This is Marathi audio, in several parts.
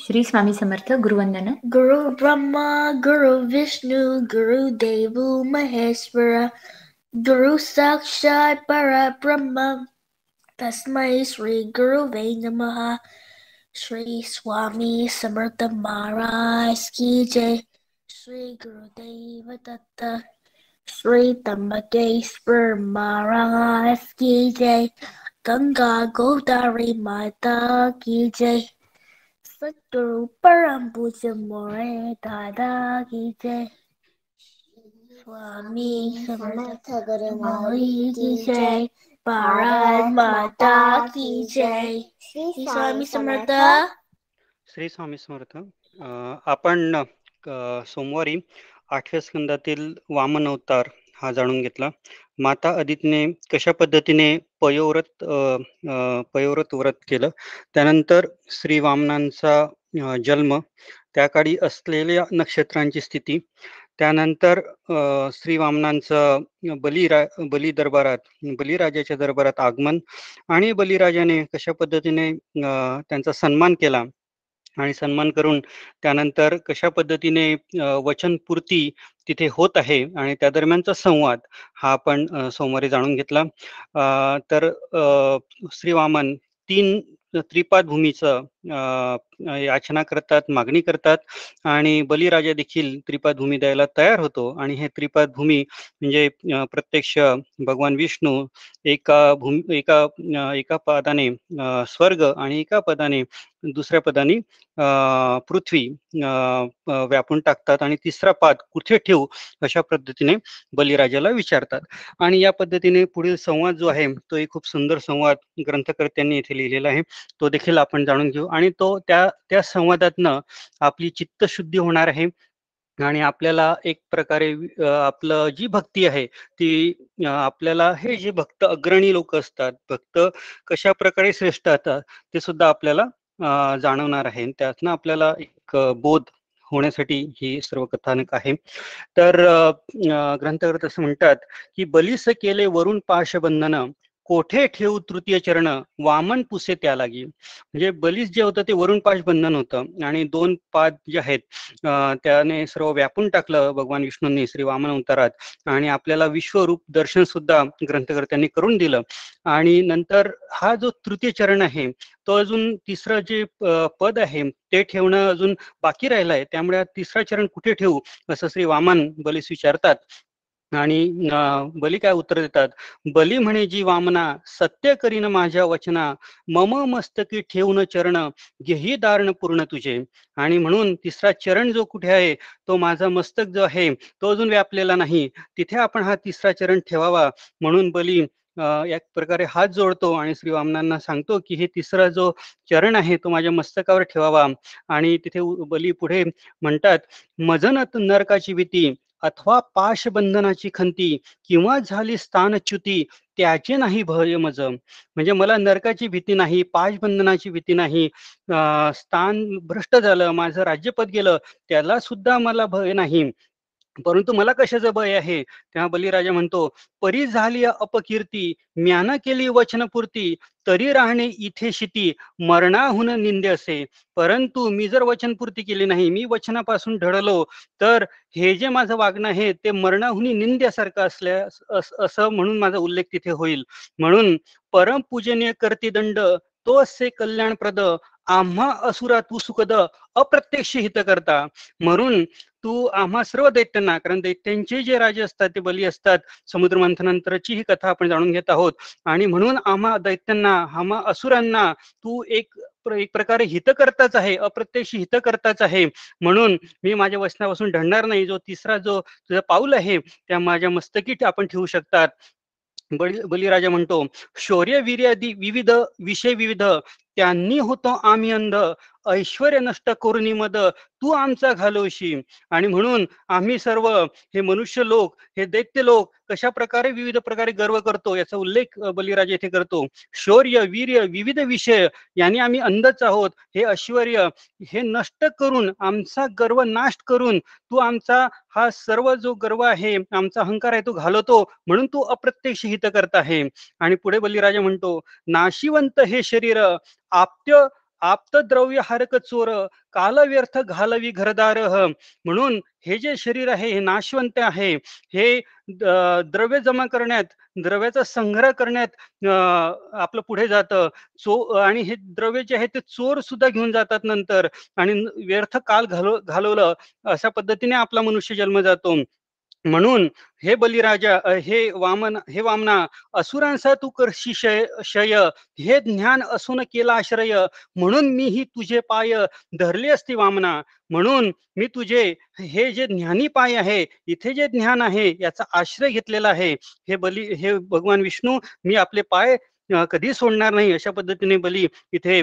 श्री स्वामी समर्थ गुरुवंदना गुरु ब्रह्मा गुरु विष्णू गुरु देव महेश्वर गुरु साक्षात परा ब्रह्म तस्मै श्री गुरुवे नमः श्री स्वामी समर्थ महाराज की जय श्री गुरुदेव दत्त श्री तमकेश्वर महाराज की जय गंगा गोदावरी माता की जय सतगुरु परम पूज्य मोरे दादा की जय स्वामी समर्थ गुरु मौली की जय भारत माता की जय श्री स्वामी समर्थ। श्री स्वामी समर्थ. अं, आपण अं, सोमवारी आठव्या स्कंदातील वामन अवतार हा जाणून घेतला. माता अदितने कशा पद्धतीने पयोव्रत अं, पयोव्रत व्रत केलं? त्यानंतर श्री वामनांचा जन्म त्या काळी असलेल्या नक्षत्रांची स्थिती त्यानंतर श्री वामनांचं बलिरा बली दरबारात बलिराजाच्या दरबारात आगमन आणि बलिराजाने कशा पद्धतीने त्यांचा सन्मान केला? आणि सन्मान करून त्यानंतर कशा पद्धतीने वचनपूर्ती तिथे होत आहे आणि त्या दरम्यानचा संवाद हा आपण सोमवारी जाणून घेतला. तर अ, श्री वामन तीन त्रिपाद भूमीचं याचना करतात मागणी करतात आणि बलिराजा देखील त्रिपाद भूमी द्यायला तयार होतो आणि हे त्रिपाद भूमी म्हणजे प्रत्यक्ष भगवान विष्णू एका भूमी एका एका पदाने स्वर्ग आणि एका पदाने दुसऱ्या पदाने अ, पृथ्वी अ, व्यापून टाकतात आणि तिसरा पाद कुठे ठेवू अशा पद्धतीने बलिराजाला विचारतात. आणि या पद्धतीने पुढील संवाद जो आहे तो एक खूप सुंदर संवाद ग्रंथकर्त्यांनी इथे लिहिलेला आहे. तो देखील आपण जाणून घेऊ. आणि तो त्या त्या संवादातनं आपली चित्तशुद्धी होणार आहे. आणि आपल्याला एक प्रकारे आपलं जी भक्ती आहे ती आपल्याला हे जे भक्त अग्रणी लोक असतात भक्त कशा प्रकारे श्रेष्ठ असतात ते सुद्धा आपल्याला जाणवणार आहे. त्यातनं आपल्याला एक बोध होण्यासाठी ही सर्व कथानक आहे. तर ग्रंथकर्त असं म्हणतात की बलिस केले वरून पाशबंधन कोठे ठेवू तृतीय चरण? वामन पुसे त्या लागी. म्हणजे बलिस जे होतं ते वरुण पाश बंधन होतं. आणि दोन पाद जे आहेत त्याने सर्व व्यापून टाकलं भगवान विष्णूंनी श्री वामन अवतारात आणि आपल्याला विश्वरूप दर्शन सुद्धा ग्रंथकर्त्यांनी करून दिलं. आणि नंतर हा जो तृतीय चरण आहे तो अजून तिसरं जे पद आहे ते ठेवणं अजून बाकी राहिलं आहे त्यामुळे तिसरा चरण कुठे ठेवू? असं श्री वामन बलीस विचारतात. आणि बली काय उत्तर देतात? बली म्हणे जी वामना सत्य करीन माझ्या वचना मम मस्तकी ठेवून चरण घेही दारण पूर्ण तुझे. आणि म्हणून तिसरा चरण जो कुठे आहे तो माझा मस्तक जो आहे तो अजून व्यापलेला नाही. तिथे आपण हा तिसरा चरण ठेवावा. म्हणून बली एक प्रकारे हात जोडतो आणि श्री वामनांना सांगतो की हे तिसरा जो चरण आहे तो माझ्या मस्तकावर ठेवावा. आणि तिथे बली पुढे म्हणतात मजनत नरकाची भीती अथवा पाशबंधनाची खंती किंवा झाली स्थानच्युती त्याचे नाही भय मज म्हणजे मला नरकाची भीती नाही पाशबंधनाची भीती नाही. स्थान भ्रष्ट झालं माझं राज्यपद गेलं त्याला सुद्धा मला भय नाही. परंतु मला कशाचं भय आहे? तेव्हा बलिराजा म्हणतो परी झाली अपकीर्ती म्यान केली वचनपूर्ती तरी राहणे इथे शिती मरणाहून निंदे असे. परंतु मी जर वचनपूर्ती केली नाही मी वचनापासून ढळलो तर हे जे माझं वागणं आहे ते मरणाहून निंद्यासारखं असल्या असं म्हणून माझा उल्लेख तिथे होईल. म्हणून परमपूजनीय कर्तीदंड तो असे कल्याणप्रद आम्हा असुरा तू सुखद अप्रत्यक्ष हित करता. म्हणून तू आम्हा सर्व दैत्यांना कारण दैत्यांचे जे राजे असतात ते बली असतात समुद्र मंथनानंतरची ही कथा आपण जाणून घेत आहोत. आणि म्हणून आम्हा दैत्यांना आम्हा असुरांना तू एक एक प्रकारे हित करताच आहे अप्रत्यक्ष हित करताच आहे. म्हणून मी माझ्या वचनापासून ढळणार नाही. जो तिसरा जो तुझा पाऊल आहे त्या माझ्या मस्तकी आपण ठेवू शकतात. बळी बलिराजा म्हणतो शौर्य विर्यादी विविध विषय विविध त्यांनी होतो आम्ही अंध. ऐश्वर नष्ट करुणी मद तू आमचा घालवशी आणि म्हणून आम्ही सर्व हे मनुष्य लोक हे दैत्य लोक कशा प्रकारे विविध प्रकारे गर्व करतो याचा उल्लेख बलिराज येथे करतो. शौर्य वीर्य विविध विषय यांनी आम्ही अंधच आहोत. हे ऐश्वर हे नष्ट करून आमचा गर्व नाश करून तू आमचा हा सर्व जो गर्व आहे आमचा अहंकार आहे तो घालवतो. म्हणून तू अप्रत्यक्ष हित करत आहे. आणि पुढे बलिराजा म्हणतो नाशिवंत हे शरीर आप्त्य आप्त द्रव्य हरक चोर काल व्यर्थ घालवी घरदार म्हणून हे जे शरीर आहे हे नाशवंत आहे. हे द्रव्य जमा करण्यात द्रव्याचा संग्रह करण्यात आपलं पुढे जातं. चो आणि हे द्रव्य जे आहे ते चोर सुद्धा घेऊन जातात नंतर. आणि व्यर्थ काल घालव घालवलं अशा पद्धतीने आपला मनुष्य जन्म जातो. म्हणून हे बलिराजा हे वामन हे वामना असुरांचा तू करशी शय शय हे ज्ञान असून केला आश्रय म्हणून मी ही तुझे पाय धरले असते वामना. म्हणून मी तुझे हे जे ज्ञानी पाय आहे इथे जे ज्ञान आहे याचा आश्रय घेतलेला आहे. हे बली हे भगवान विष्णू मी आपले पाय कधी सोडणार नाही अशा पद्धतीने बली इथे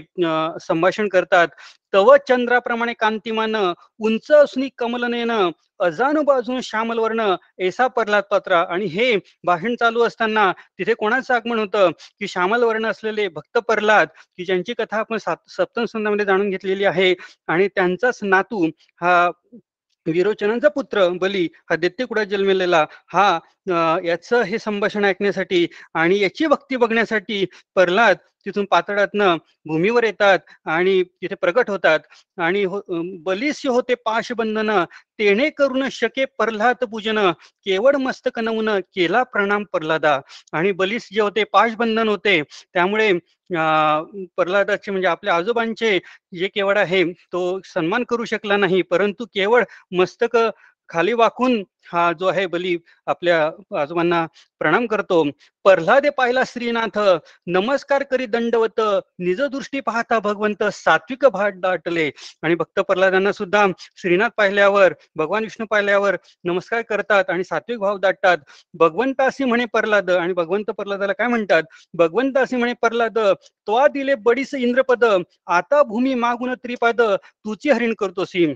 संभाषण करतात. तव चंद्राप्रमाणे कांतिमान उंच असणी कमलनेन अजानु बाजून श्यामलवर्ण ऐसा प्रल्हाद पात्रा. आणि हे भाषण चालू असताना तिथे कोणाचं आगमन होतं? की श्यामल वर्ण असलेले भक्त प्रल्हाद की ज्यांची कथा आपण सप्तम संधामध्ये जाणून घेतलेली आहे. आणि त्यांचाच नातू हा विरोचनांचा पुत्र बली हा दैत्यकुडात जन्मलेला हा याचं हे संभाषण ऐकण्यासाठी आणि याची भक्ती बघण्यासाठी प्रल्हाद तिथून पातळातनं भूमीवर येतात आणि तिथे प्रकट होतात. आणि हो- अं, बलिस होते पाशबंधन तेणे करून शके प्रल्हाद पूजन केवळ मस्तक नवून केला प्रणाम प्रल्हादा. आणि बलिस जे होते पाशबंधन होते त्यामुळे अं, प्रल्हादाचे म्हणजे आपल्या आजोबांचे जे केवळ आहे तो सन्मान करू शकला नाही. परंतु केवळ मस्तक खाली वाकून हा जो आहे बली आपल्या आजोबांना प्रणाम करतो. प्रल्हादे पाहिला श्रीनाथ नमस्कार करी दंडवत निज दृष्टी पाहता भगवंत सात्विक भाट दाटले. आणि भक्त प्रल्हादांना सुद्धा श्रीनाथ पाहिल्यावर भगवान विष्णू पाहिल्यावर नमस्कार करतात आणि सात्विक भाव दाटतात. भगवंत असे म्हणे प्रल्हाद आणि भगवंत प्रल्हादाला काय म्हणतात? भगवंत असे म्हणे प्रल्हाद त्वा दिले बडीस इंद्रपद आता भूमी मागून त्रिपद तुची हरिण करतोसी.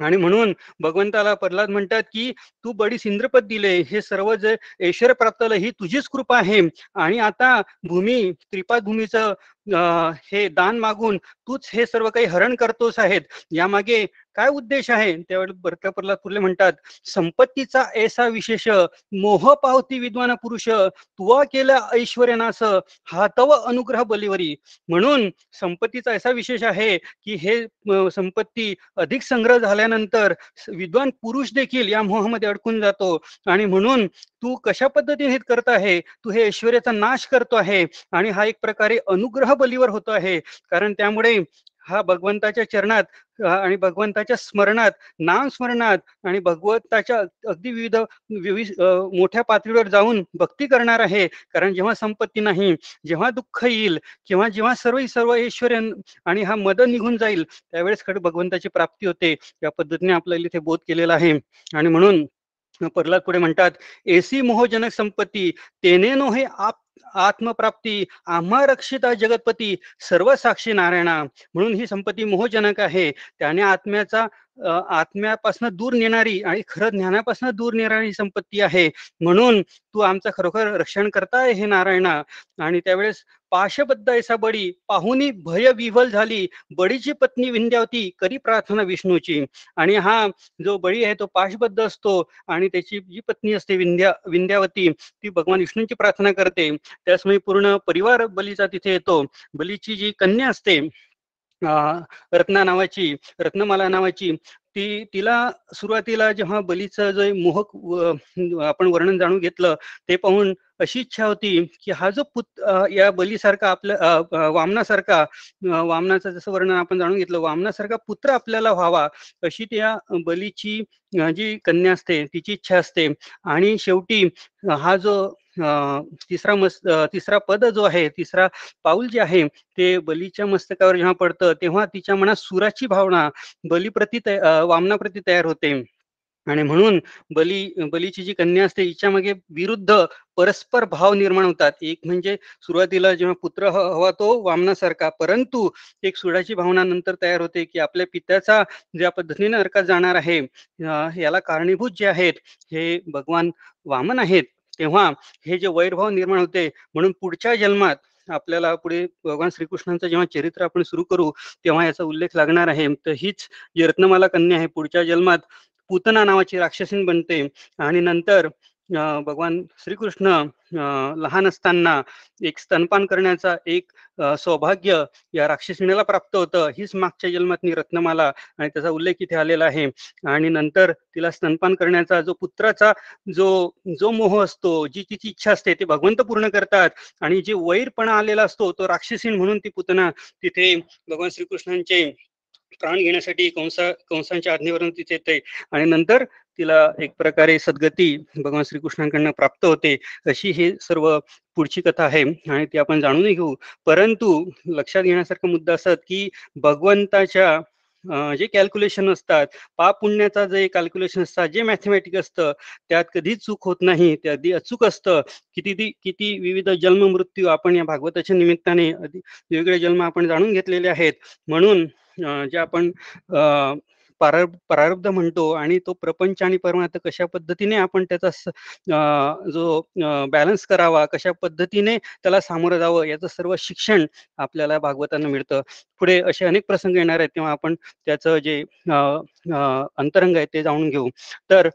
आणि म्हणून भगवंताला प्रल्हाद म्हणतात की तू बडीस इंद्रपद दिले हे सर्व जे ऐश्वर प्राप्तलं ही तुझीच कृपा आहे. आणि आता भूमी त्रिपाद भूमीचं अं, हे दान मागून तूच हे सर्व काही हरण करतोस आहेत. यामागे काय उद्देश आहे? त्यावेळेस भरत प्रल्हाद पुरले म्हणतात संपत्तीचा ऐसा विशेष मोह पावती विद्वान पुरुष तुवा केला ऐश्वर्यनास हा तव अनुग्रह बलिवरी. म्हणून संपत्तीचा असा विशेष आहे की हे संपत्ती अधिक संग्रह झाल्यानंतर विद्वान पुरुष देखील या मोहामध्ये अडकून जातो. आणि म्हणून तू कशा पद्धतीने हे करत आहे? तू हे ऐश्वर्याचा नाश करतो आहे. आणि हा एक प्रकारे अनुग्रह बलीवर होतो आहे. कारण त्यामुळे हा भगवंताच्या चरणात आणि भगवंताच्या स्मरणात नाम स्मरणात आणि भगवंताच्या अगदी विविध विविध मोठ्या पातळीवर जाऊन भक्ती करणार आहे. कारण जेव्हा संपत्ती नाही जेव्हा दुःख येईल किंवा जेव्हा सर्व सर्व ऐश्वर्य आणि हा मद निघून जाईल त्यावेळेस खरं भगवंताची प्राप्ती होते. या पद्धतीने आपल्याला इथे बोध केलेला आहे. आणि म्हणून प्रल्हाद पुढे म्हणतात एसी मोहजनक संपत्ती तेने नो हे आप आत्मप्राप्ती आम्हा रक्षिता जगतपती सर्व साक्षी नारायणा. म्हणून ही संपत्ती मोहजनक आहे. त्याने आत्म्याचा आत्म्यापासून दूर नेणारी आणि खरं ज्ञानापासून दूर नेणारी संपत्ती आहे. म्हणून तू आमचं खरोखर रक्षण करताय हे नारायणा. आणि त्यावेळेस पाशबद्ध ऐसा बडी पाहुनी भय विवल झाली. बडीची पत्नी विंध्यावती करी प्रार्थना विष्णूची? आणि हा जो बळी आहे तो पाशबद्ध असतो आणि त्याची जी पत्नी असते विंध्या विंध्यावती ती भगवान विष्णूंची प्रार्थना करते. त्याचमुळे पूर्ण परिवार बलीचा तिथे येतो. बलीची जी कन्या असते रत्ना नावाची रत्नमाला नावाची ती तिला सुरुवातीला जेव्हा बलीचं जे मोहक आपण वर्णन जाणून घेतलं ते पाहून अशी इच्छा होती की हा जो पुत या बलीसारखा आपल्या अं, वामनासारखा वामनाचं जसं वर्णन आपण जाणून घेतलं वामनासारखा पुत्र आपल्याला व्हावा अशी त्या बलीची जी कन्या असते तिची इच्छा असते. आणि शेवटी हा जो तिसरा मस्त तिसरा पद जो आहे तिसरा पाऊल जे आहे ते बलीच्या मस्तकावर जेव्हा पडतं तेव्हा तिच्या मनात सुराची भावना बलीप्रती वामनाप्रती तयार होते. आणि म्हणून बली बलीची जी कन्या असते हिच्या मागे विरुद्ध परस्पर भाव निर्माण होतात. एक म्हणजे सुरुवातीला जेव्हा पुत्र हवा तो वामनासारखा परंतु एक सुडाची भावना नंतर तयार होते की आपल्या पित्याचा ज्या पद्धतीने नरकात जाणार आहे याला कारणीभूत जे आहेत हे भगवान वामन आहेत. तेव्हा हे जे वैरभाव निर्माण होते म्हणून पुढच्या जन्मात आपल्याला पुढे भगवान श्रीकृष्णांचं जेव्हा चरित्र आपण सुरू करू तेव्हा याचा उल्लेख लागणार आहे. तर हीच जी रत्नमाला कन्या आहे. पुढच्या जन्मात पूतना नावाची राक्षसीन बनते आणि नंतर भगवान श्रीकृष्ण अं, लहान असताना एक स्तनपान करण्याचा एक सौभाग्य या राक्षसिणीला प्राप्त होतं. हीच मागच्या जन्मातली रत्नमाला आणि त्याचा उल्लेख इथे आलेला आहे. आणि नंतर तिला स्तनपान करण्याचा जो पुत्राचा जो जो मोह असतो जी तिची इच्छा असते ते भगवंत पूर्ण करतात. आणि जे वैरपणा आलेला असतो तो राक्षसीण म्हणून ती पुतना तिथे भगवान श्रीकृष्णांचे प्राण घेण्यासाठी कंसा कंसांच्या आज्ञेवरून तिथे येते. आणि नंतर तिला एक प्रकारे सद्गती भगवान श्रीकृष्णांकडनं प्राप्त होते अशी हे सर्व पुढची कथा आहे आणि ती आपण जाणूनही घेऊ. परंतु लक्षात घेण्यासारखा मुद्दा असत की भगवंताच्या जे कॅल्क्युलेशन असतात पाप पुण्याचा जे कॅल्क्युलेशन असतात जे मॅथमॅटिक असतं त्यात कधीच चूक होत नाही ते अगदी अचूक असतं. किती ती- किती विविध जन्म मृत्यू आपण या भागवताच्या निमित्ताने वेगवेगळे जन्म आपण जाणून घेतलेले आहेत. म्हणून जे आपण प्रार प्रारब्ध म्हणतो आणि तो प्रपंच आणि परमार्थ कशा पद्धतीने आपण त्याचा अं, जो बॅलन्स करावा कशा पद्धतीने त्याला सामोरं जावं याचं सर्व शिक्षण आपल्याला भागवतांना मिळतं. पुढे असे अनेक प्रसंग येणार आहेत तेव्हा आपण त्याचं जे अं, अंतरंग आहे ते जाणून घेऊ. तर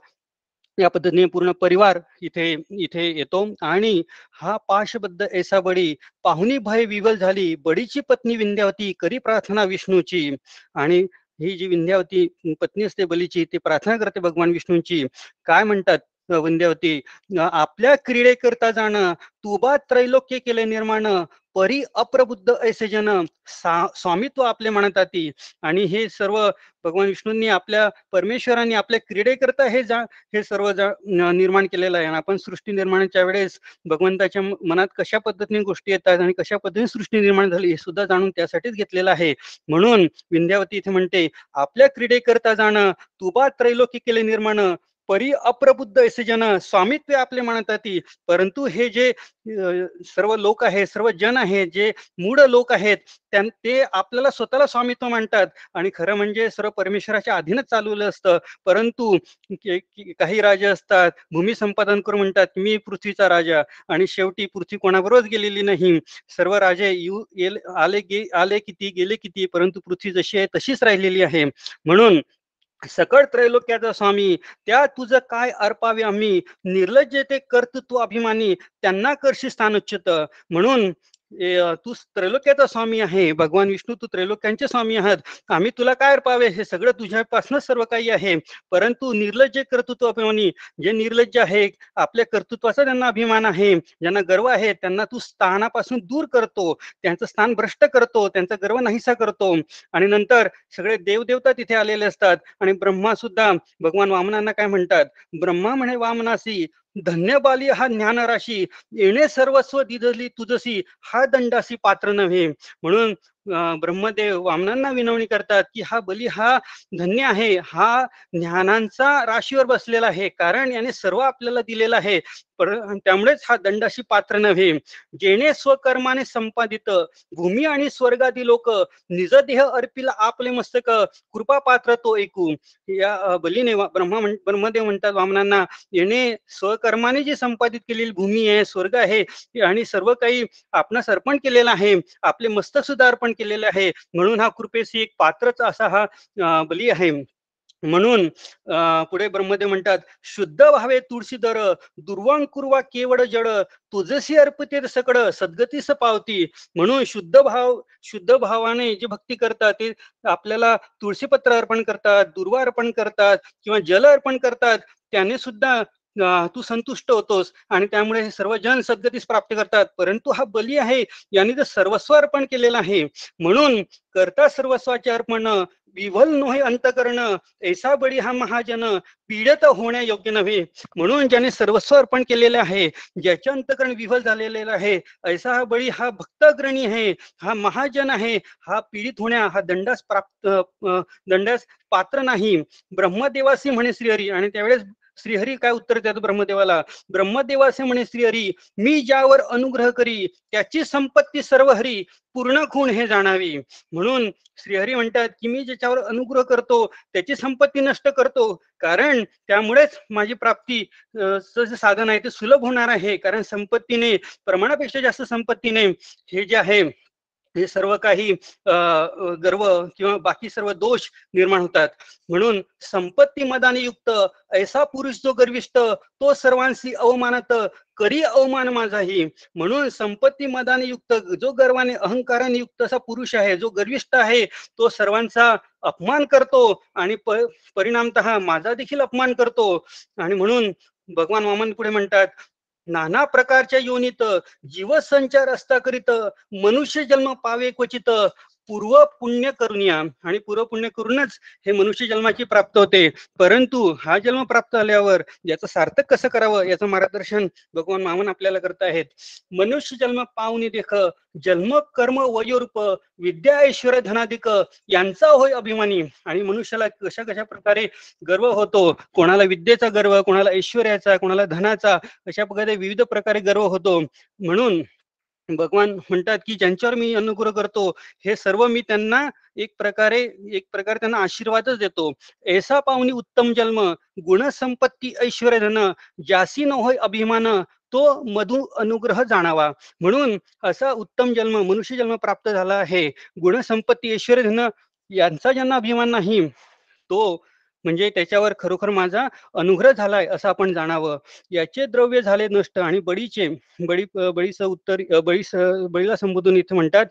या पद्धतीने पूर्ण परिवार इथे इथे येतो आणि हा पाशबद्ध ऐसा बडी पाहुणी भय विवल झाली बडीची पत्नी विंध्यावती करी प्रार्थना विष्णूची आणि ही जी विंध्या होती पत्नी असते बलीची ती प्रार्थना करते भगवान विष्णूंची. काय म्हणतात? वंद्यावती विंध्यावती आपल्या क्रीडेकरता जाणं तुबा त्रैलोक्य केले निर्माण परी अप्रबुद्ध ऐसे जन स्वामित्व आपले म्हणतात आणि हे सर्व भगवान विष्णूंनी आपल्या परमेश्वरांनी आपल्या क्रीडेकरता हे जा हे सर्व जा निर्माण केलेलं आहे. आणि आपण सृष्टी निर्माणाच्या वेळेस भगवंताच्या मनात कशा पद्धतीने गोष्टी येतात आणि कशा पद्धतीने सृष्टी निर्माण झाली हे सुद्धा जाणून त्यासाठीच घेतलेलं आहे. म्हणून विंध्यावती इथे म्हणते आपल्या क्रीडेकरता जाणं तुबा त्रैलोकी केले निर्माण परी अप्रबुद्ध ऐसे जन स्वामित्व आपले म्हणतात ती परंतु हे जे सर्व लोक आहेत सर्व जन आहेत जे मूळ लोक आहेत त्यां ते आपल्याला स्वतःला स्वामित्व मानतात आणि खरं म्हणजे सर्व परमेश्वराच्या अधीनच चालवलं असतं. परंतु काही राजा असतात भूमी संपादन करून म्हणतात मी पृथ्वीचा राजा आणि शेवटी पृथ्वी कोणाबरोबरच गेलेली नाही. सर्व राजे येऊ आले गे आले किती गेले किती परंतु पृथ्वी जशी आहे तशीच राहिलेली आहे. म्हणून सकळ त्रैलोक्याचा स्वामी त्या तुझं काय अर्पावे आम्ही? निर्लज्ज ते कर्तृत्व अभिमानी त्यांना करशी स्थान उच्चित. म्हणून तू त्रैलोक्याचा स्वामी आहे भगवान विष्णू तू त्रैलोक्यांचे स्वामी आहात. आम्ही तुला काय अर्पावे? हे सगळं तुझ्यापासूनच सर्व काही आहे. परंतु निर्लज्ज कर्तृत्व अभिमानी जे निर्लज्ज आहे आपल्या कर्तृत्वाचा त्यांना अभिमान आहे. ज्यांना गर्व आहे त्यांना तू स्थानापासून दूर करतो. त्यांचं स्थान भ्रष्ट करतो. त्यांचा गर्व नाहीसा करतो. आणि नंतर सगळे देवदेवता तिथे आलेले असतात. आणि ब्रह्मा सुद्धा भगवान वामनांना काय म्हणतात? ब्रह्मा म्हणे वामनासी धन्यबाली हा ज्ञानराशी. येणे सर्वस्व दिदली तुझसी हा दंडासी पात्र नव्हे. म्हणून ब्रह्मदेव वामनांना विनवणी करतात की हा बली हा धन्य आहे. हा ज्ञानांचा राशीवर बसलेला आहे. कारण याने सर्व आपल्याला दिलेला आहे. पर त्यामुळेच हा दंडाशी पात्र नव्हे. जेणे स्वकर्माने संपादित भूमी आणि स्वर्गादी लोक निज देह अर्पिला आपले मस्तक कृपा पात्र तो ऐकू. या बलीने ब्रह्मा ब्रह्मदेव म्हणतात वामनांना याने स्वकर्माने जी संपादित केलेली भूमी आहे स्वर्ग आहे आणि सर्व काही आपणास अर्पण केलेलं आहे. आपले मस्तक सुद्धा अर्पण केलेले आहे. म्हणून हा कृपेशी एक पात्रच असा हा बली आहे. म्हणून पुढे ब्रह्मदेव म्हणतात शुद्ध व्हावे तुळशी दर कुर्वा केवळ जड तुझसी अर्पते सकड सद्गतीस पावती. म्हणून शुद्ध भाव शुद्ध भावाने जे भक्ती करतात ते आपल्याला तुळशीपत्र अर्पण करतात दुर्वा अर्पण करतात किंवा जल अर्पण करतात त्याने सुद्धा तू संतुष्ट होतोस आणि त्यामुळे हे सर्व जन सद्गतीस प्राप्त करतात. परंतु हा बली आहे याने तर सर्वस्व अर्पण केलेला आहे. म्हणून करता सर्वस्वाचे अर्पण विवल नोहे अंतकरण ऐसा बळी हा महाजन पीडित होण्या योग्य नव्हे. म्हणून ज्याने सर्वस्व अर्पण केलेले आहे ज्याचे अंतकरण विवल झालेले आहे ऐसा हा बळी हा भक्तग्रणी आहे हा महाजन आहे हा पीडित होण्या हा दंडास प्राप्त दंडास पात्र नाही. ब्रह्मदेवासी म्हणे श्रीहरी आणि त्यावेळेस श्रीहरी काय उत्तर देतात ब्रह्मदेवाला? ब्रह्मदेवासे म्हणे श्रीहरी मी ज्यावर अनुग्रह करी त्याची संपत्ती सर्व हरी पूर्ण खूण हे जाणावी. म्हणून श्रीहरी म्हणतात की मी ज्याच्यावर अनुग्रह करतो त्याची संपत्ती नष्ट करतो. कारण त्यामुळेच माझी प्राप्ती जे साधन आहे ते सुलभ होणार आहे. कारण संपत्तीने प्रमाणापेक्षा जास्त संपत्तीने हे जे आहे हे सर्व काही गर्व किंवा बाकी सर्व दोष निर्माण होतात. म्हणून संपत्ती मदाने युक्त ऐसा पुरुष जो गर्विष्ठ तो सर्वांशी अवमानात करी अवमान माझाही. म्हणून संपत्ती मदाने युक्त जो गर्वाने अहंकाराने युक्त असा पुरुष आहे जो गर्विष्ठ आहे तो सर्वांचा अपमान करतो आणि प परिणामत माझा देखील अपमान करतो. आणि म्हणून भगवान वामन पुढे म्हणतात नाना प्रकारच्या योनीत जीवसंचार असता करीत मनुष्य जन्म पावे क्वचित पूर्व पुण्य करुनिया आणि पूर्व पुण्य करूनच हे मनुष्य जन्माची प्राप्त होते. परंतु हा जन्म प्राप्त झाल्यावर याचं सार्थक कसं करावं याचं मार्गदर्शन भगवान मामन आपल्याला करत आहेत. मनुष्य जन्म पावनी देख जन्म कर्म वयोरूप विद्या ऐश्वर धनाधिक यांचा होय अभिमानी. आणि मनुष्याला कशा कशा प्रकारे गर्व होतो? कोणाला विद्येचा गर्व कोणाला ऐश्वर्याचा कोणाला धनाचा अशा प्रकारे विविध प्रकारे गर्व होतो. म्हणून भगवान म्हणतात की ज्यांच्यावर मी अनुग्रह करतो हे सर्व मी त्यांना एक प्रकारे एक प्रकारे त्यांना आशीर्वादच देतो. ऐसा पाहुणी उत्तम जन्म गुणसंपत्ती ऐश्वर्य धन जासी न होय अभिमान तो मधु अनुग्रह जाणावा. म्हणून असा उत्तम जन्म मनुष्य जन्म प्राप्त झाला आहे. गुणसंपत्ती ऐश्वर्य धन यांचा ज्यांना अभिमान नाही तो म्हणजे त्याच्यावर खरोखर माझा अनुग्रह झालाय असं आपण जाणावं. याचे द्रव्य झाले नष्ट आणि बळीचे बळी बळीचं उत्तर बळी बळीला संबोधून इथे म्हणतात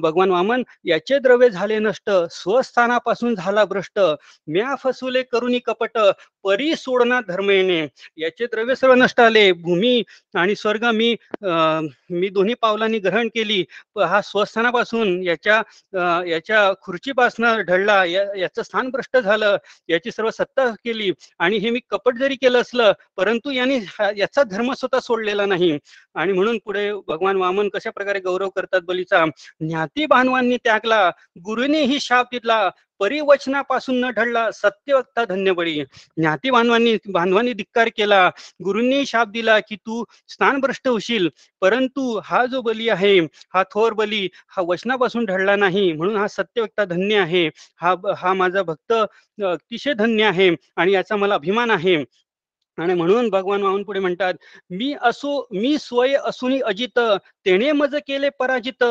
भगवान वामन याचे द्रव्य झाले नष्ट स्वस्थानापासून झाला भ्रष्ट. म्या फसुले करुणी कपट परी सोडना येणे याचे द्रव्य सर्व नष्ट आले. भूमी आणि स्वर्ग मी अ, मी दोन्ही पावलांनी ग्रहण केली. हा स्वस्थानापासून याच्या याच्या खुर्चीपासनं ढळला. या- याचं स्थान भ्रष्ट झालं. याचे सर्व सत्ता केली आणि हे मी कपट जरी केलं असलं परंतु यांनी याचा धर्म स्वतः सोडलेला नाही. आणि म्हणून पुढे भगवान वामन कशा प्रकारे गौरव करतात बलीचा? ज्ञाती बांधवांनी त्यागला गुरुनेही शाप दिला परिवचनापासून न ढळला सत्यवक्ता धन्य बळी ज्ञाती बांधवांनी बांधवांनी धिक्कार केला. गुरुंनी शाप दिला की तू स्थानभ्रष्ट होशील. परंतु हा जो बली आहे हा थोर बली हा वचनापासून ढळला नाही म्हणून हा सत्यवक्ता धन्य आहे. हा हा माझा भक्त अतिशय धन्य आहे आणि याचा मला अभिमान आहे. आणि म्हणून भगवान वाहून पुढे म्हणतात मी असो मी स्वय असूनही अजित तेने मज केले पराजित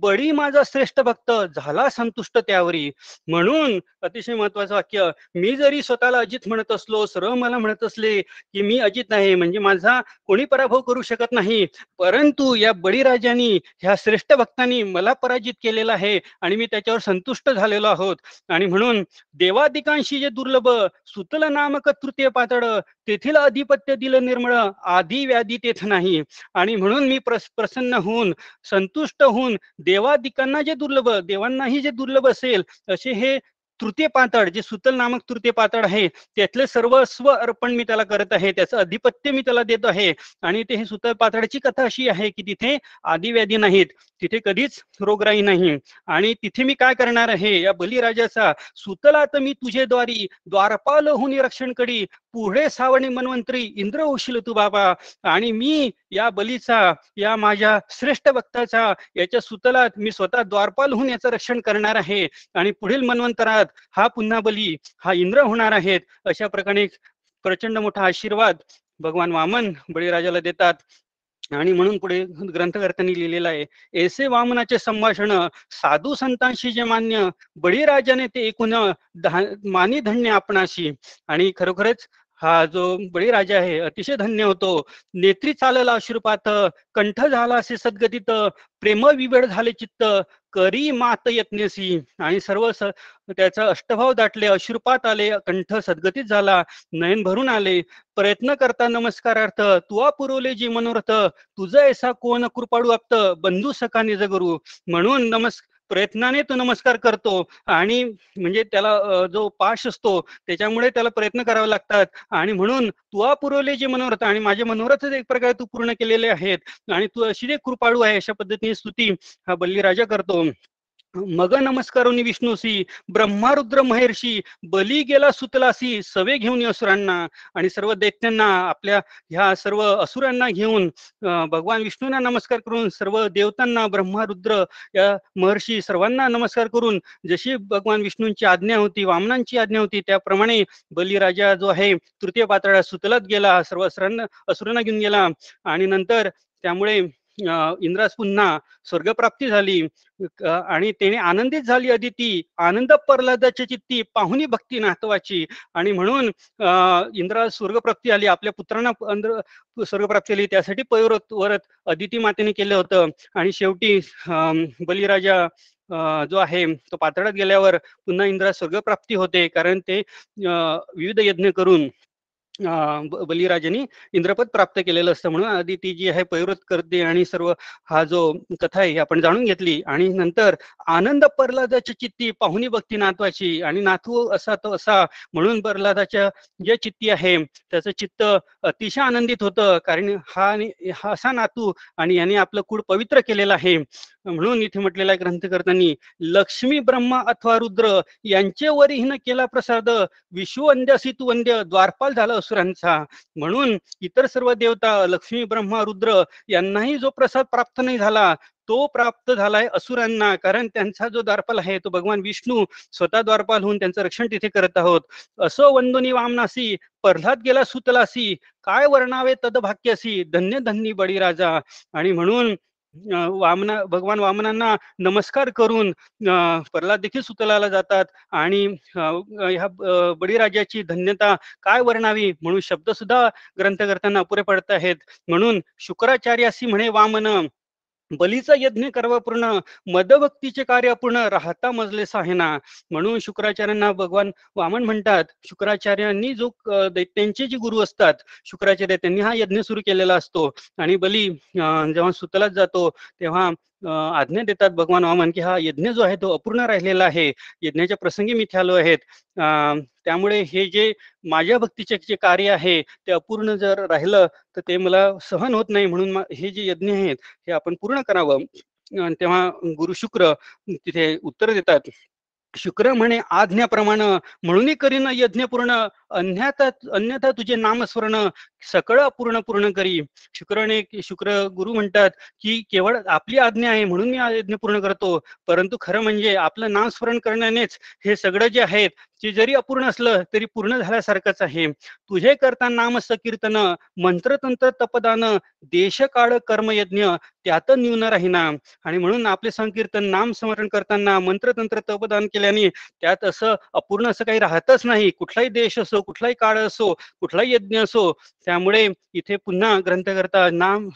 बळी माझा श्रेष्ठ भक्त झाला संतुष्ट त्यावरी. म्हणून अतिशय महत्वाचं वाक्य मी जरी स्वतःला अजित म्हणत असलो सर्व मला म्हणत असले की मी अजित नाही म्हणजे माझा कोणी पराभव करू शकत नाही. परंतु या बळीराजानी ह्या श्रेष्ठ भक्तांनी मला पराजित केलेला आहे आणि मी त्याच्यावर संतुष्ट झालेलो आहोत. आणि म्हणून देवादिकांशी जे दुर्लभ सुतल नामक तृतीय पातळ तेथील अधिपत्य दिलं निर्मळ आधी व्याधी तेथ नाही. आणि म्हणून मी प्रसन्न होऊन संतुष्ट होऊन देवादिकांना जे दुर्लभ देवांनाही जे दुर्लभ असेल असे हे तृतीय पातळ जे सुतल नामक तृतीय पातळ आहे त्यातले सर्वस्व अर्पण मी त्याला करत आहे त्याचं अधिपत्य मी त्याला देत आहे. आणि ते हे सुतल पातळाची कथा अशी आहे की तिथे आदिव्याधी नाहीत तिथे कधीच रोगराई नाही. आणि तिथे मी काय करणार आहे या बलिराजाचा सुतलात मी तुझे द्वारी द्वारपाल होऊन रक्षण कडी पुढे सावणे मनवंतरी इंद्र होशील तू बाबा. आणि मी या बलीचा या माझ्या श्रेष्ठ भक्ताचा याच्या सुतलात मी स्वतः द्वारपाल होऊन याचं रक्षण करणार आहे. आणि पुढील मनवंतरात हा पुन्हा बली हा इंद्र होणार आहेत अशा प्रकारे प्रचंड मोठा आशीर्वाद भगवान वामन बळीराजाला देतात. आणि म्हणून पुढे ग्रंथकर्त्यांनी लिहिलेलं आहे एसे वामनाचे संभाषण साधू संतांशी जे मान्य बळीराजाने ते एकूण मानी धन्य आपणाशी. आणि खरोखरच हा जो बळीराजा आहे अतिशय धन्य होतो. नेत्री चालला अश्रुपात कंठ झाला असे सद्गतीत प्रेम विवेळ झाले चित्त करी मात यज्ञसी. आणि सर्व स त्याचा अष्टभाव दाटले अश्रुपात आले कंठ सद्गतीत झाला नयन भरून आले. प्रयत्न करता नमस्कारार्थ तुवा पुरवले जी मनोरथ तुझं ऐसा कोण कृपाडू आप्त बंधू सखा निज गुरु म्हणून नमस् प्रयत्नाने तो नमस्कार करतो आणि म्हणजे त्याला जो पाश असतो त्याच्यामुळे त्याला प्रयत्न करावे लागतात. आणि म्हणून तुवा पुरवले जे मनोरथ आणि माझे मनोरथ एक प्रकारे तू पूर्ण केलेले आहेत. आणि तू अशी जे कृपाळू आहे अशा पद्धतीने स्तुती हा बल्लीराजा करतो. मग नमस्कारोनी विष्णूसी ब्रह्मारुद्र महेर्षी बली गेला सुतलासी सवे घेऊन असुरांना. आणि सर्व दैत्यांना आपल्या ह्या सर्व असुरांना घेऊन भगवान विष्णूंना नमस्कार करून सर्व देवतांना ब्रह्मारुद्र या महर्षी सर्वांना नमस्कार करून जशी भगवान विष्णूंची आज्ञा होती वामनांची आज्ञा होती त्याप्रमाणे बलिराजा जो आहे तृतीय पातळा सुतलात गेला सर्व असुरांना असुरांना घेऊन गेला. आणि नंतर त्यामुळे इंद्रास पुन्हा स्वर्गप्राप्ती झाली. आणि त्याने आनंदित झाली अदिती. आनंद प्रल्हादाच्या चित्ती पाहुनी भक्ती नातवाची. आणि म्हणून अं, स्वर्गप्राप्ती आली आपल्या पुत्रांना स्वर्गप्राप्ती आली त्यासाठी पयोव्रत वरत अदिती मातेने केलं होतं. आणि शेवटी अं, बलिराजा अं, जो आहे तो पातळात गेल्यावर पुन्हा इंद्रा स्वर्गप्राप्ती होते. कारण ते अं, विविध यज्ञ करून बलिराजांनी इंद्रपद प्राप्त केलेलं असतं म्हणून आधी ती जी आहे पयोव्रत करते आणि सर्व हा जो कथा आहे आपण जाणून घेतली. आणि नंतर आनंद प्रल्हादाची चित्ती पाहुणी भक्ती नातवाची आणि नातू असा तो असा म्हणून प्रल्हादाच्या जे चित्ती आहे त्याचं चित्त अतिशय आनंदित होतं. कारण हा आणि- हा असा नातू आणि याने आपलं कुड पवित्र केलेलं आहे. म्हणून इथे म्हटलेला आहे ग्रंथकर्त्यांनी लक्ष्मी ब्रह्मा अथवा रुद्र यांचे वरीहीन केला प्रसाद. विश्ववंद्य तू वंद्य द्वारपाल झाला असुरांचा. म्हणून इतर सर्व देवता लक्ष्मी ब्रह्मा रुद्र यांनाही जो प्रसाद प्राप्त नाही झाला तो प्राप्त झालाय असुरांना. कारण त्यांचा जो द्वारपाल आहे तो भगवान विष्णू स्वतः द्वारपाल होऊन त्यांचं रक्षण तिथे करत आहोत. असो वंदुनी वामनासी पर्लात गेला सुतलासी काय वर्णावे तद भाग्यसी धन्य धन्य बळीराजा. आणि म्हणून वामना भगवान वामनांना नमस्कार करून प्रल्हाद देखील सुतलाला जातात आणि ह्या बळीराजाची धन्यता काय वर्णावी म्हणून शब्द सुद्धा ग्रंथकर्त्यांना अपुरे पडत आहेत. म्हणून शुक्राचार्यासी म्हणे वामन बलीचा यज्ञ करवा पूर्ण मदभक्तीचे कार्य पूर्ण राहता मजले साहेना. म्हणून शुक्राचार्यांना भगवान वामन म्हणतात शुक्राचार्यांनी जो दैत्यांचे जे गुरु असतात शुक्राचार्य त्यांनी हा यज्ञ सुरू केलेला असतो. आणि बली जेव्हा सुतलात जातो तेव्हा आज्ञा देतात भगवान वामन की हा यज्ञ जो आहे तो अपूर्ण राहिलेला आहे. यज्ञाच्या प्रसंगी मी आलो आहेत अं, त्यामुळे हे जे माझ्या भक्तीचे जे कार्य आहे ते अपूर्ण जर राहिलं तर ते मला सहन होत नाही म्हणून हे जे यज्ञ आहेत हे आपण पूर्ण करावं. तेव्हा गुरु शुक्र तिथे उत्तर देतात. शुक्र म्हणे आज्ञाप्रमाणे म्हणूनही करीन यज्ञ पूर्ण अन्यथा अन्यथा तुझे नामस्मरण सकळ अपूर्ण पूर्ण करी. शुक्रने शुक्र गुरु म्हणतात की केवळ आपली आज्ञा आहे म्हणून मी आज्ञा पूर्ण करतो. परंतु खरं म्हणजे आपलं नामस्मरण करण्यानेच हे सगळं जे आहेत ते जरी अपूर्ण असलं तरी पूर्ण झाल्यासारखंच आहे. तुझे करता नाम संकीर्तन मंत्रतंत्र तपदान देशकाळ कर्मयज्ञ त्यात न्यून राहीना. आणि म्हणून आपले संकीर्तन नाम स्मरण करताना मंत्रतंत्र तपदान केल्याने त्यात असं अपूर्ण असं काही राहतच नाही. कुठलाही देश असो कुठलाही काळ असो कुठलाही यज्ञ असो त्यामुळे इथे पुन्हा ग्रंथकर्ता नाम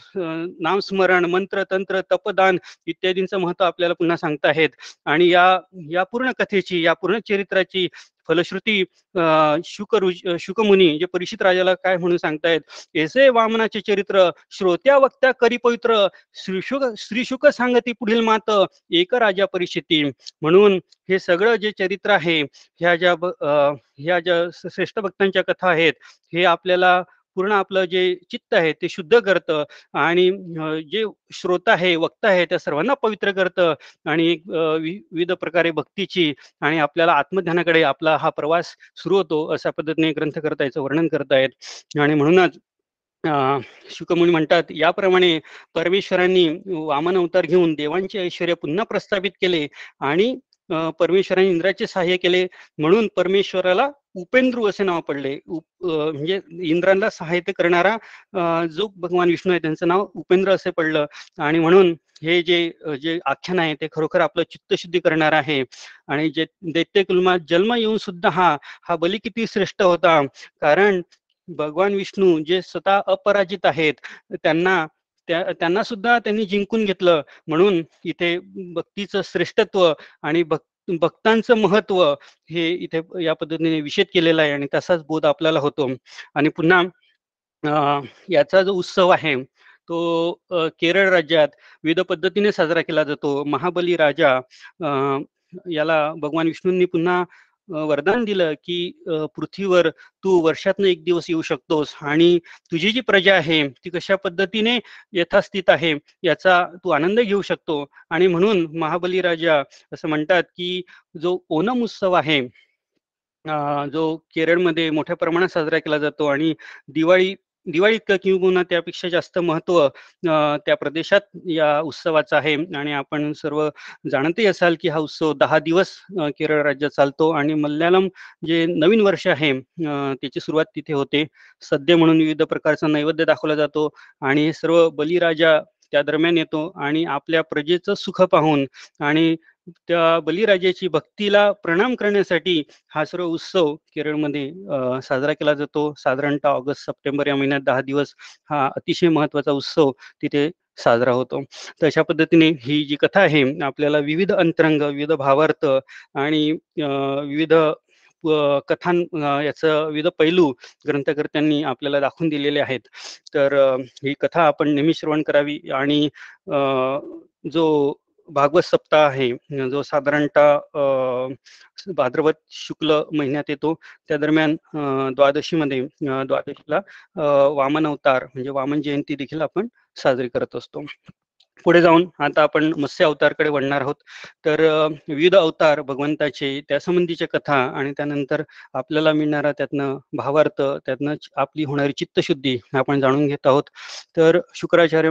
नामस्मरण मंत्र तंत्र तपदान इत्यादींचं महत्त्व आपल्याला पुन्हा सांगताहेत. आणि या या पूर्ण कथेची या पूर्ण चरित्राची फलश्रुती अं, शुक ऋ- शुकमुनी जे परिषित राजाला काय म्हणून सांगतायत? ऐसे वामनाचे चरित्र श्रोत्या वक्त्या करी पवित्र श्रीशुक श्रीशुक सांगती पुढील मात एक राजा परिषिती. म्हणून हे सगळं जे चरित्र आहे ह्या ज्या अं, ह्या ज्या श्रेष्ठ भक्तांच्या कथा आहेत हे आपल्याला पूर्ण आपलं जे चित्त आहे ते शुद्ध करतं आणि जे श्रोता आहे वक्ता आहे त्या सर्वांना पवित्र करतं आणि विविध प्रकारे भक्तीची आणि आपल्याला आत्मध्यानाकडे आपला हा प्रवास सुरू होतो अशा पद्धतीने ग्रंथकर्ता याचं वर्णन करतायत आणि म्हणूनच अं, शुकमुनी म्हणतात याप्रमाणे परमेश्वरांनी वामन अवतार घेऊन देवांचे ऐश्वर पुन्हा प्रस्थापित केले आणि परमेश्वरांनी इंद्राचे सहाय्य केले. म्हणून परमेश्वराला उपेंद्रू असे नाव पडले. उप- म्हणजे इंद्रांना सहाय्य करणारा जो भगवान विष्णू आहे त्यांचं नाव उपेंद्र असे पडलं. आणि म्हणून हे जे जे आख्यान आहे ते खरोखर आपलं चित्तशुद्धी करणार आहे. आणि जे दैत्य कुलमात जन्म येऊन सुद्धा हा हा बली किती श्रेष्ठ होता. कारण भगवान विष्णू जे स्वतः अपराजित आहेत त्यांना त्या त्यांना सुद्धा त्यांनी जिंकून घेतलं. म्हणून इथे भक्तीचं श्रेष्ठत्व आणि भक्त भक्तांचं महत्त्व हे इथे या पद्धतीने विषेद केलेला आहे आणि तसाच बोध आपल्याला होतो. आणि पुन्हा अं, याचा जो उत्सव आहे तो केरळ राज्यात विविध पद्धतीने साजरा केला जातो. महाबली राजा अं, याला भगवान विष्णूंनी पुन्हा वरदान दिलं की पृथ्वीवर तू वर्षातनं एक दिवस येऊ शकतोस आणि तुझी जी प्रजा आहे ती कशा पद्धतीने यथास्थित आहे याचा तू आनंद घेऊ शकतो. आणि म्हणून महाबली राजा असं म्हणतात की जो ओनम उत्सव आहे जो केरळमध्ये मोठ्या प्रमाणात साजरा केला जातो आणि दिवाळी दिवाळी इतकं किंवा त्यापेक्षा जास्त महत्त्व त्या प्रदेशात या उत्सवाचं आहे. आणि आपण सर्व जाणतही असाल की हा उत्सव दहा दिवस केरळ राज्यात चालतो. आणि मल्याळम जे नवीन वर्ष आहे त्याची सुरुवात तिथे होते. सद्य म्हणून विविध प्रकारचा नैवेद्य दाखवला जातो. आणि हे सर्व बलिराजा त्या दरम्यान येतो आणि आपल्या प्रजेचं सुख पाहून आणि त्या बलिराजाची भक्तीला प्रणाम करण्यासाठी हा सर्व उत्सव केरळमध्ये साजरा केला जातो. साधारणतः ऑगस्ट सप्टेंबर या महिन्यात दहा दिवस हा अतिशय महत्त्वाचा उत्सव तिथे साजरा होतो. तर अशा पद्धतीने ही जी कथा आहे आपल्याला विविध अंतरंग विविध भावार्थ आणि विविध कथान कथां याचं विविध पैलू ग्रंथकर्त्यांनी आपल्याला दाखवून दिलेले आहेत. तर ही कथा आपण नेहमी श्रवण करावी आणि जो भागवत सप्ताह आहे जो साधारणतः अं भाद्रपद शुक्ल महिन्यात येतो त्या दरम्यान द्वादशीमध्ये द्वादशीला वामन अवतार म्हणजे वामन जयंती देखील आपण साजरी करत असतो. पुढे जाऊन आता आपण मत्स्य अवतारकडे वळणार आहोत. तर विविध अवतार भगवंताचे त्या संबंधीच्या कथा आणि त्यानंतर आपल्याला मिळणारा त्यातनं भावार्थ त्यातनं आपली होणारी चित्तशुद्धी आपण जाणून घेत आहोत. तर शुक्राचार्य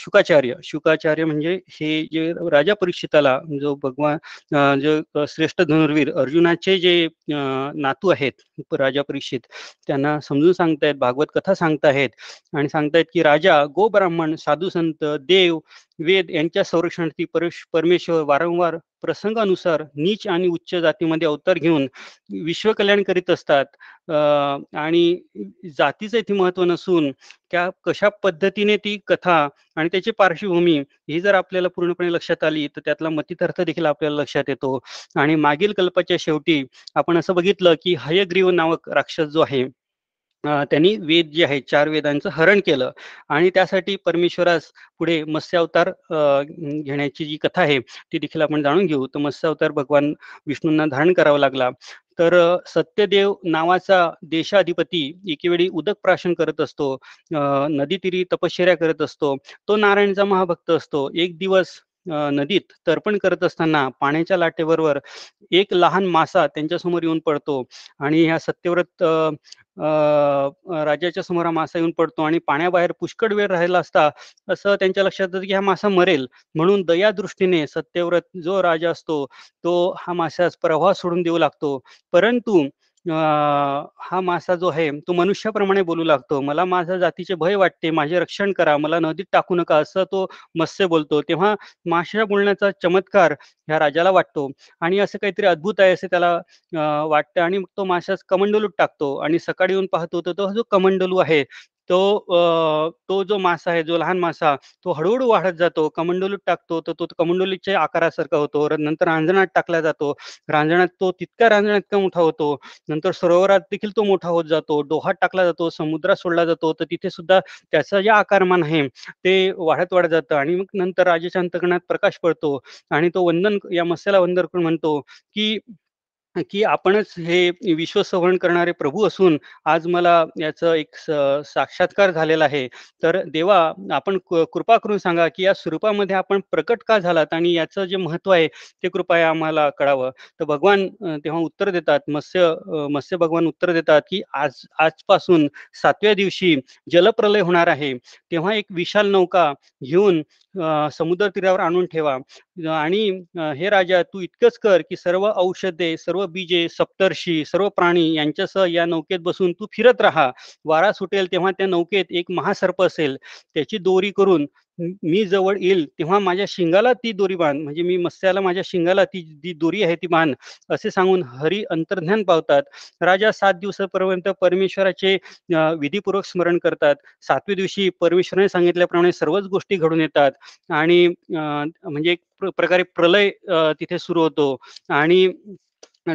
शुकाचार्य शुकाचार्य म्हणजे हे जे राजा परीक्षिताला जो भगवान जो श्रेष्ठ धनुर्वीर अर्जुनाचे जे नातू आहेत राजा परीक्षित त्यांना समजून सांगतायत भागवत कथा सांगतायत आणि सांगतायत की राजा गो ब्राह्मण साधू संत देव वेद यांच्या संरक्षणार्थी परमेश्वर वारंवार प्रसंगानुसार नीच आणि उच्च जातीमध्ये अवतार घेऊन विश्वकल्याण करीत असतात. अं, आणि जातीचं इथे महत्त्व नसून त्या कशा पद्धतीने ती कथा आणि त्याची पार्श्वभूमी ही जर आपल्याला पूर्णपणे लक्षात आली तर त्यातला मतितार्थ देखील आपल्याला लक्षात येतो. आणि मागील कल्पाच्या शेवटी आपण असं बघितलं की हयग्रीव नावक राक्षस जो आहे त्यांनी वेद जे आहे चार वेदांचं हरण केलं. आणि त्यासाठी परमेश्वरास पुढे मत्स्यावतार अं, घेण्याची जी कथा आहे ती देखील आपण जाणून घेऊ. तर मत्स्यावतार भगवान विष्णूंना धारण करावा लागला. तर सत्यदेव नावाचा देशाधिपती एकेवेळी उदक प्राशन करत असतो. अं, नदीतीरी तपश्चर्या करत असतो. तो नारायणचा महाभक्त असतो. एक दिवस नदीत तर्पण करत असताना पाण्याच्या लाटेबरोबर एक लहान मासा त्यांच्यासमोर येऊन पडतो आणि ह्या सत्यव्रत अं, राजाच्या समोर हा मासा येऊन पडतो आणि पाण्याबाहेर पुष्कळ वेळ राहिला असता असं त्यांच्या लक्षात येतं की हा मासा मरेल. म्हणून दयादृष्टीने सत्यव्रत जो राजा असतो तो हा मासास प्रवाह सोडून देऊ लागतो. परंतु हा मासा जो आहे तो मनुष्याप्रमाणे बोलू लागतो. मला माझ्या जातीचे भय वाटते माझे रक्षण करा मला नदीत टाकू नका असं तो मत्स्य बोलतो. तेव्हा माशा बोलण्याचा चमत्कार ह्या राजाला वाटतो. आणि असं काहीतरी अद्भुत आहे असं त्याला वाटतं. आणि मग तो माशास कमंडलूत टाकतो. आणि सकाळी येऊन पाहतो तर तो जो कमंडलू आहे तो तो जो मासा आहे जो लहान मासा तो हळूहळू वाढत जातो. कमंडलूत टाकतो तर तो कमंडलूच्या आकारासारखा होतो. नंतर रांजणात टाकला जातो. रांजणात तो तितक्या रांजणात इतका मोठा होतो. नंतर सरोवरात देखील तो मोठा होत जातो. डोहात टाकला जातो. समुद्रात सोडला जातो. तर तिथे सुद्धा त्याचं जे आकारमान आहे ते वाढत वाढत जातं. आणि मग नंतर राजाच्या अंतकरणात प्रकाश पडतो. आणि तो वंदन या मत्स्याला वंदन करून म्हणतो की की आपणच हे विश्वसंवरण करणारे प्रभू असून आज मला याचं एक साक्षात्कार झालेला आहे. तर देवा आपण कृपा करून सांगा की या स्वरूपामध्ये आपण प्रकट का झालात आणि याचं जे महत्त्व आहे ते कृपया आम्हाला कळावं. तर भगवान तेव्हा उत्तर देतात मत्स्य मत्स्य भगवान उत्तर देतात की आज आजपासून सातव्या दिवशी जलप्रलय होणार आहे. तेव्हा एक विशाल नौका घेऊन समुद्र तीरावर आणून ठेवा. आणि हे राजा तू इतकंच कर की सर्व औषधे सर्व बीजे सप्तर्षी सर्व प्राणी यांच्यासह या नौकेत बसून तू फिरत राहा. वारा सुटेल तेव्हा त्या नौकेत एक महासर्प असेल. त्याची दोरी करून मी जवळ येईल तेव्हा माझ्या शिंगाला ती दोरी बांध. म्हणजे मी मत्स्याला माझ्या शिंगाला ती जी दोरी आहे ती बांध असे सांगून हरी अंतर्ध्यान पावतात. राजा सात दिवसापर्यंत परमेश्वराचे विधीपूर्वक स्मरण करतात. सातव्या दिवशी परमेश्वराने सांगितल्याप्रमाणे सर्वच गोष्टी घडून येतात. आणि म्हणजे एक प्रकारे प्रलय तिथे सुरू होतो. आणि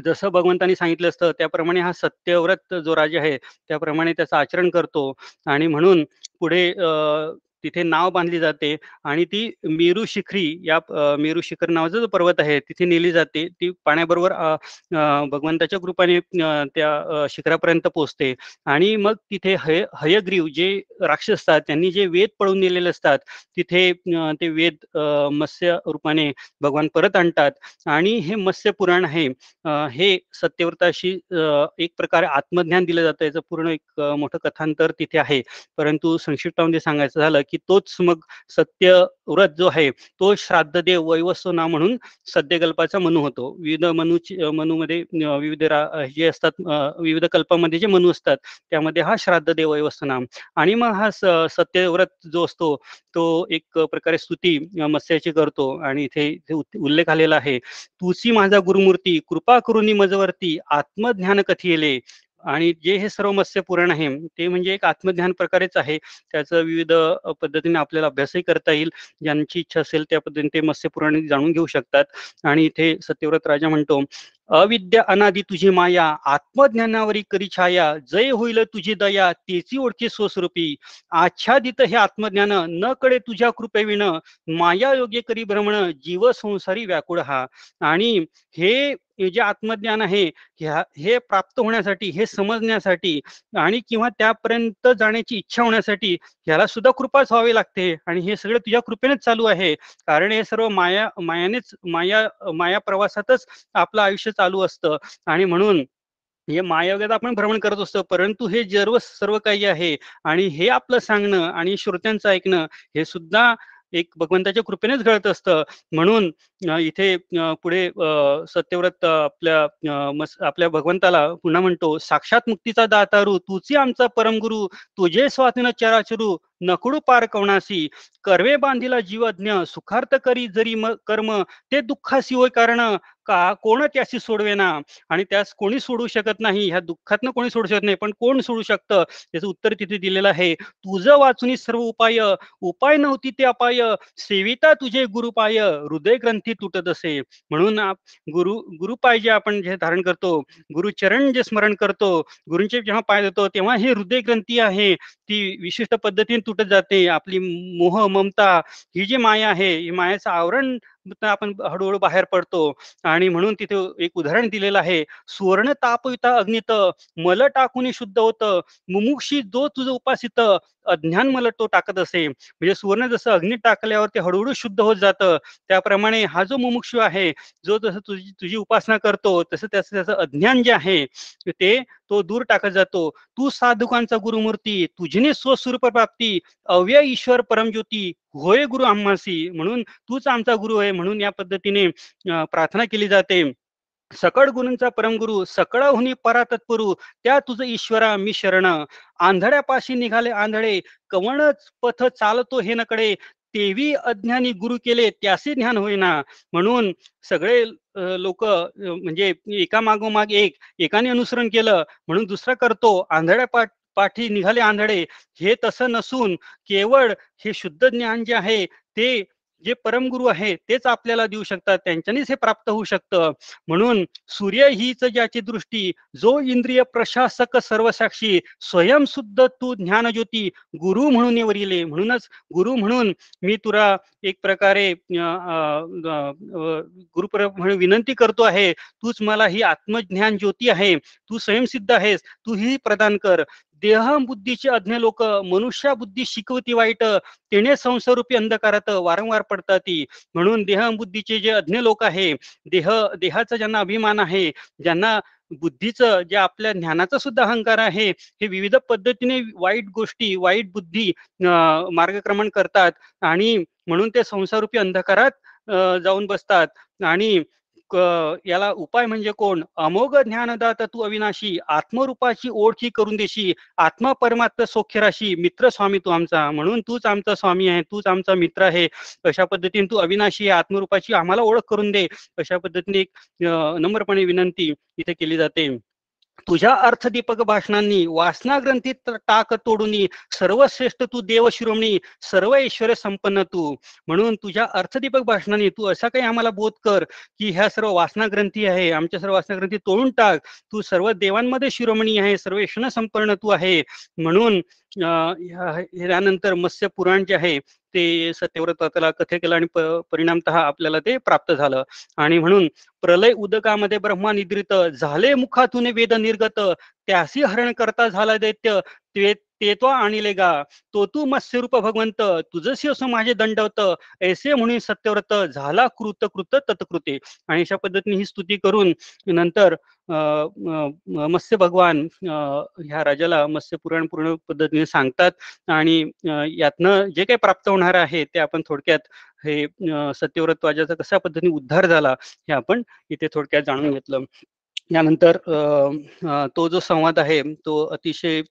जसं भगवंतांनी सांगितलं असतं त्याप्रमाणे हा सत्यव्रत जो राजा आहे त्याप्रमाणे त्याचं आचरण करतो. आणि म्हणून पुढे तिथे नाव बांधली जाते आणि ती मेरू शिखरी या मेरू शिखर नावाचा जो पर्वत आहे तिथे नेली जाते. ती पाण्याबरोबर अं, भगवंताच्या कृपाने त्या शिखरापर्यंत पोहोचते. आणि मग तिथे हय हयग्रीव जे राक्षस असतात त्यांनी जे वेद पळून नेलेले असतात तिथे ते वेद अं, मत्स्य रूपाने भगवान परत आणतात. आणि हे मत्स्य पुराण आहे हे सत्यव्रताशी एक प्रकारे आत्मज्ञान दिलं जातं. याचं पूर्ण एक मोठं कथांतर तिथे आहे. परंतु संक्षिप्तामध्ये सांगायचं झालं की की तोच मग सत्यव्रत जो आहे तो श्राद्धदेव वैवस्वना म्हणून सद्यकल्पाचा मनु होतो. विविध मनूची मनूमध्ये विविध रा- जे असतात विविध कल्पामध्ये जे मनू असतात त्यामध्ये हा श्राद्धदेव वैवस्वनाम आणि मग हा सत्यव्रत जो असतो तो एक प्रकारे स्तुती मत्स्याची करतो. आणि इथे उल्लेख आलेला आहे तुसी माझा गुरुमूर्ती कृपा करुनी मजवरती आत्मज्ञान कथिले आणि जे हे सर्व मत्स्य पुराण आहे ते म्हणजे एक आत्मज्ञान प्रकारेच आहे. त्याचा विविध पद्धतीने आपल्याला अभ्यासही करता येईल. ज्यांची इच्छा असेल त्या पद्धतीने ते मत्स्य पुराण जाणून घेऊ शकतात. आणि इथे सत्यव्रत राजा म्हणतो अविद्या अनादी तुझी माया आत्मज्ञानावरी करी छाया. जय होईल तुझी दया तेची ओळखी स्वस्वरूपी. आच्छादित हे आत्मज्ञान न कडे तुझ्या कृपेविण माया योग्य करी भ्रमण जीव संसारी व्याकुळ हा. आणि हे हे जे आत्मज्ञान आहे हे प्राप्त होण्यासाठी हे समजण्यासाठी आणि किंवा त्यापर्यंत जाण्याची इच्छा होण्यासाठी ह्याला सुद्धा कृपाच व्हावी लागते आणि हे सगळं तुझ्या कृपेनेच चालू आहे. कारण हे सर्व माया मायानेच माया माया प्रवासातच आपलं आयुष्य चालू असतं आणि म्हणून हे मायायोगात आपण भ्रमण करत असतो. परंतु हे सर्व सर्व काही आहे आणि हे आपलं सांगणं आणि श्रोत्यांचं ऐकणं हे सुद्धा एक भगवंताच्या कृपेनेच घडत असतं. म्हणून इथे पुढे सत्यव्रत आपल्या आपल्या भगवंताला पुन्हा म्हणतो साक्षात मुक्तीचा दातारू तुझी आमचा परमगुरु तुझे स्वाधीन चराचरू नकडू पार कवणासी कर्वे बांधिला जीवज्ञ सुखार्थ करी जरी म कर्म ते दुःखासी होय कारण का कोण त्याशी सोडवेना? आणि त्यास कोणी सोडू शकत नाही? ह्या दुःखातनं कोणी सोडू शकत नाही पण कोण सोडू शकतं? त्याचं उत्तर तिथे दिलेलं आहे. तुझं वाचून सर्व उपाय उपाय नव्हती ते अपाय सेविता तुझे गुरुपाय हृदय ग्रंथी तुटत असे. म्हणून गुरु गुरुपाय जे आपण जे धारण करतो गुरुचरण जे स्मरण करतो गुरुंचे जेव्हा पाय देतो तेव्हा हे हृदय ग्रंथी आहे. ती विशिष्ट पद्धतीने तुटत जाते. आपली मोह ममता ही जी माया आहे ही मायाचं आवरण आपण हळूहळू बाहेर पडतो. आणि म्हणून तिथे एक उदाहरण दिलेलं आहे. सुवर्ण तापविता अग्नित मल टाकून शुद्ध होतं. मुमुक्षी जो तुझं उपासित अज्ञान मला तो टाकत असे. म्हणजे सुवर्ण जसं अग्नीत टाकल्यावर ते हळूहळू शुद्ध होत जातं. त्याप्रमाणे हा जो मुमुक्षू आहे जो जसं तुझी तुझी उपासना करतो तसं त्याचं त्याचं अज्ञान जे आहे ते तो दूर टाकत जातो. तू साधुकांचा गुरुमूर्ती तुझीने स्वस्वरूप प्राप्ती अव्यय ईश्वर परमज्योती होय गुरु आम्हासी म्हणून तूच आमचा गुरु आहे म्हणून या पद्धतीने प्रार्थना केली जाते. सकळ गुरूंचा परमगुरु सकळाहुनी परा तत्पुरु त्या तुझं ईश्वरा मी शरण. आंधळ्यापाशी निघाले आंधळे कवणच पथ चालतो हे नकडे. तेवी अज्ञानी गुरु केले त्याचे ज्ञान होईना. म्हणून सगळे लोक म्हणजे एका मागोमाग एक एकाने अनुसरण केलं म्हणून दुसरा करतो. आंधळ्या पाठी निघाले आंधळे. हे तसं नसून केवळ हे शुद्ध ज्ञान जे आहे ते जे परमगुरु आहे तेच आपल्याला देऊ शकतात. त्यांच्यानीच हे प्राप्त होऊ शकतं. म्हणून सूर्य हीच ज्याची दृष्टी जो इंद्रिय प्रशासक सर्वसाक्षी स्वयंशुद्ध तू ज्ञानज्योती गुरु म्हणून वरिले म्हणूनच गुरु म्हणून मी तुला एक प्रकारे गुरु म्हणून विनंती करतो आहे. तूच मला ही आत्मज्ञान ज्योती आहे. तू स्वयंसिद्ध आहेस. तू ही प्रदान कर. देह बुद्धीचे अज्ञ लोक मनुष्या बुद्धी शिकवती वाईट तेने संसारूपी अंधकारात वारंवार पडतात. म्हणून देह बुद्धीचे जे अज्ञ लोक आहे देह देहाचा ज्यांना अभिमान आहे ज्यांना बुद्धीचं जे आपल्या ज्ञानाचा सुद्धा अहंकार आहे हे विविध पद्धतीने वाईट गोष्टी वाईट बुद्धी मार्गक्रमण करतात. आणि म्हणून ते संसारूपी अंधकारात जाऊन बसतात. आणि याला उपाय म्हणजे कोण? अमोघ ज्ञानदाता तू अविनाशी आत्मरूपाची ओळखी करून देशी आत्मा परमात्मा सौख्यराशी मित्र स्वामी तू आमचा म्हणून तूच आमचा स्वामी आहे तूच आमचा मित्र आहे. अशा पद्धतीने तू अविनाशी आहे आत्मरूपाची आम्हाला ओळख करून दे. अशा पद्धतीने एक नम्रपणे विनंती इथे केली जाते. तुझ्या अर्थदीपक भाषणांनी वासना ग्रंथीत टाक तोडूनी सर्वश्रेष्ठ तू देव शिरोमणी सर्व ऐश्वर संपन्न तू. म्हणून तुझ्या अर्थदीपक भाषणांनी तू असा काही आम्हाला बोध कर की ह्या सर्व वासना ग्रंथी आहे आमच्या सर्व वासना ग्रंथी तोडून टाक. तू सर्व देवांमध्ये शिरोमणी आहे सर्व ऐश्वर संपन्न तू आहे. म्हणून यानंतर मत्स्य पुराण जे आहे ते सत्यव्रताला कथे केलं आणि परिणामत आपल्याला ते प्राप्त झालं. आणि म्हणून प्रलय उदकामध्ये ब्रह्मा निद्रित झाले मुखातून वेद निर्गत त्यासी हरण करता झाला दैत्य ते तो आणिले गा. तो तू मत्स्यरूप भगवंत तुझसी असं माझे दंडवत ऐसे म्हणून सत्यव्रत झाला कृत कृत तत्कृते. आणि अशा पद्धतीने ही स्तुती करून नंतर मत्स्य भगवान ह्या राजाला मत्स्य पुराण पूर्ण पद्धतीने सांगतात. आणि यातनं जे काही प्राप्त होणार आहे ते आपण थोडक्यात हे सत्यव्रत वाजाचा कशा पद्धतीने उद्धार झाला हे आपण इथे थोडक्यात जाणून घेतलं. यानंतर तो जो संवाद आहे तो अतिशय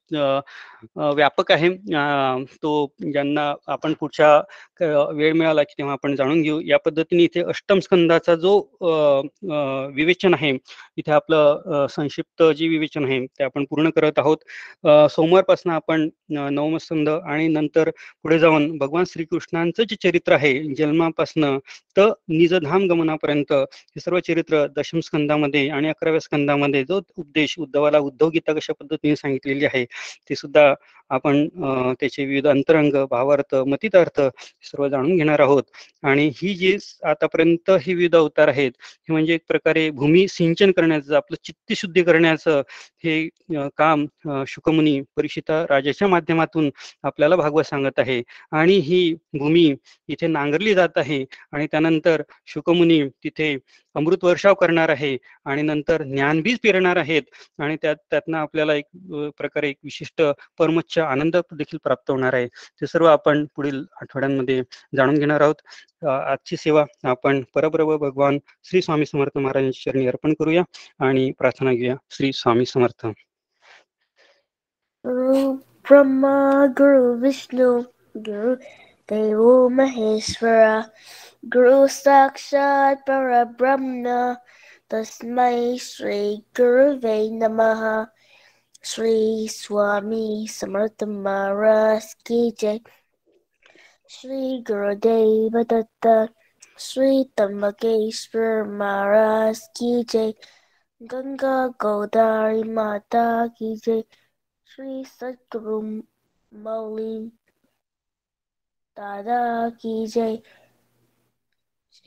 व्यापक आहे. तो ज्यांना आपण पुढच्या वेळ मिळाला की तेव्हा आपण जाणून घेऊ. या पद्धतीने इथे अष्टम स्कंदाचा जो विवेचन आहे इथे आपलं संक्षिप्त जे विवेचन आहे ते आपण पूर्ण करत आहोत. सोमवारपासून आपण नवमस्कंद आणि नंतर पुढे जाऊन भगवान श्रीकृष्णांचं जे चरित्र आहे जन्मापासनं तर निजधाम गमनापर्यंत हे सर्व चरित्र दशम स्कंदामध्ये आणि अकराव्या स्कंदामध्ये जो उपदेश उद्धवाला उद्धव गीता कशा पद्धतीने सांगितलेली आहे ते सुद्धा आपण त्याचे विविध अंतरंग भावार्थ मतितार्थ सर्व जाणून घेणार आहोत. आणि ही जी आतापर्यंत ही विविध अवतार आहेत हे म्हणजे एक प्रकारे भूमी सिंचन करण्याचं आपलं चित्त शुद्धी करण्याचं हे काम शुकमुनी परीक्षिता राजाच्या माध्यमातून आपल्याला भागवत सांगत आहे. आणि ही भूमी इथे नांगरली जात आहे आणि त्यानंतर शुकमुनी तिथे अमृत वर्षाव करणार आहे आणि नंतर ज्ञानबीज पेरणार आहेत आणि त्यात त्यातनं आपल्याला एक प्रकारे एक विशिष्ट परमच्छ आनंद देखील प्राप्त होणार आहे. ते सर्व आपण पुढील आठवड्यांमध्ये जाणून घेणार आहोत. आजची सेवा आपण परब्रह्म भगवान श्री स्वामी समर्थ महाराजांच्या चरणी अर्पण करूया आणि प्रार्थना घेऊया. श्री स्वामी समर्थ. ब्रह्मा गुरु विष्णू गुरु देवो महेश्वरा गुरु साक्षात परब्रह्म तस्मै श्री गुरुवे नमः श्री स्वामी समर्थ महाराज की जय श्री गुरुदेव दत्त श्री त्र्यंबकेश्वर महाराज की जय गंगा गोदावरी माता की जय श्री सदगुरु मौली दादा की जय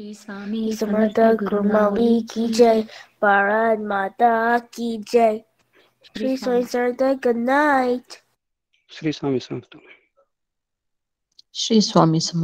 श्री स्वामी समर्थ गुरु मौली की जय भारत माता की जय श्री स्वामी समर्थ गुड नाइट श्री स्वामी समर्थ श्री स्वामी समर्थ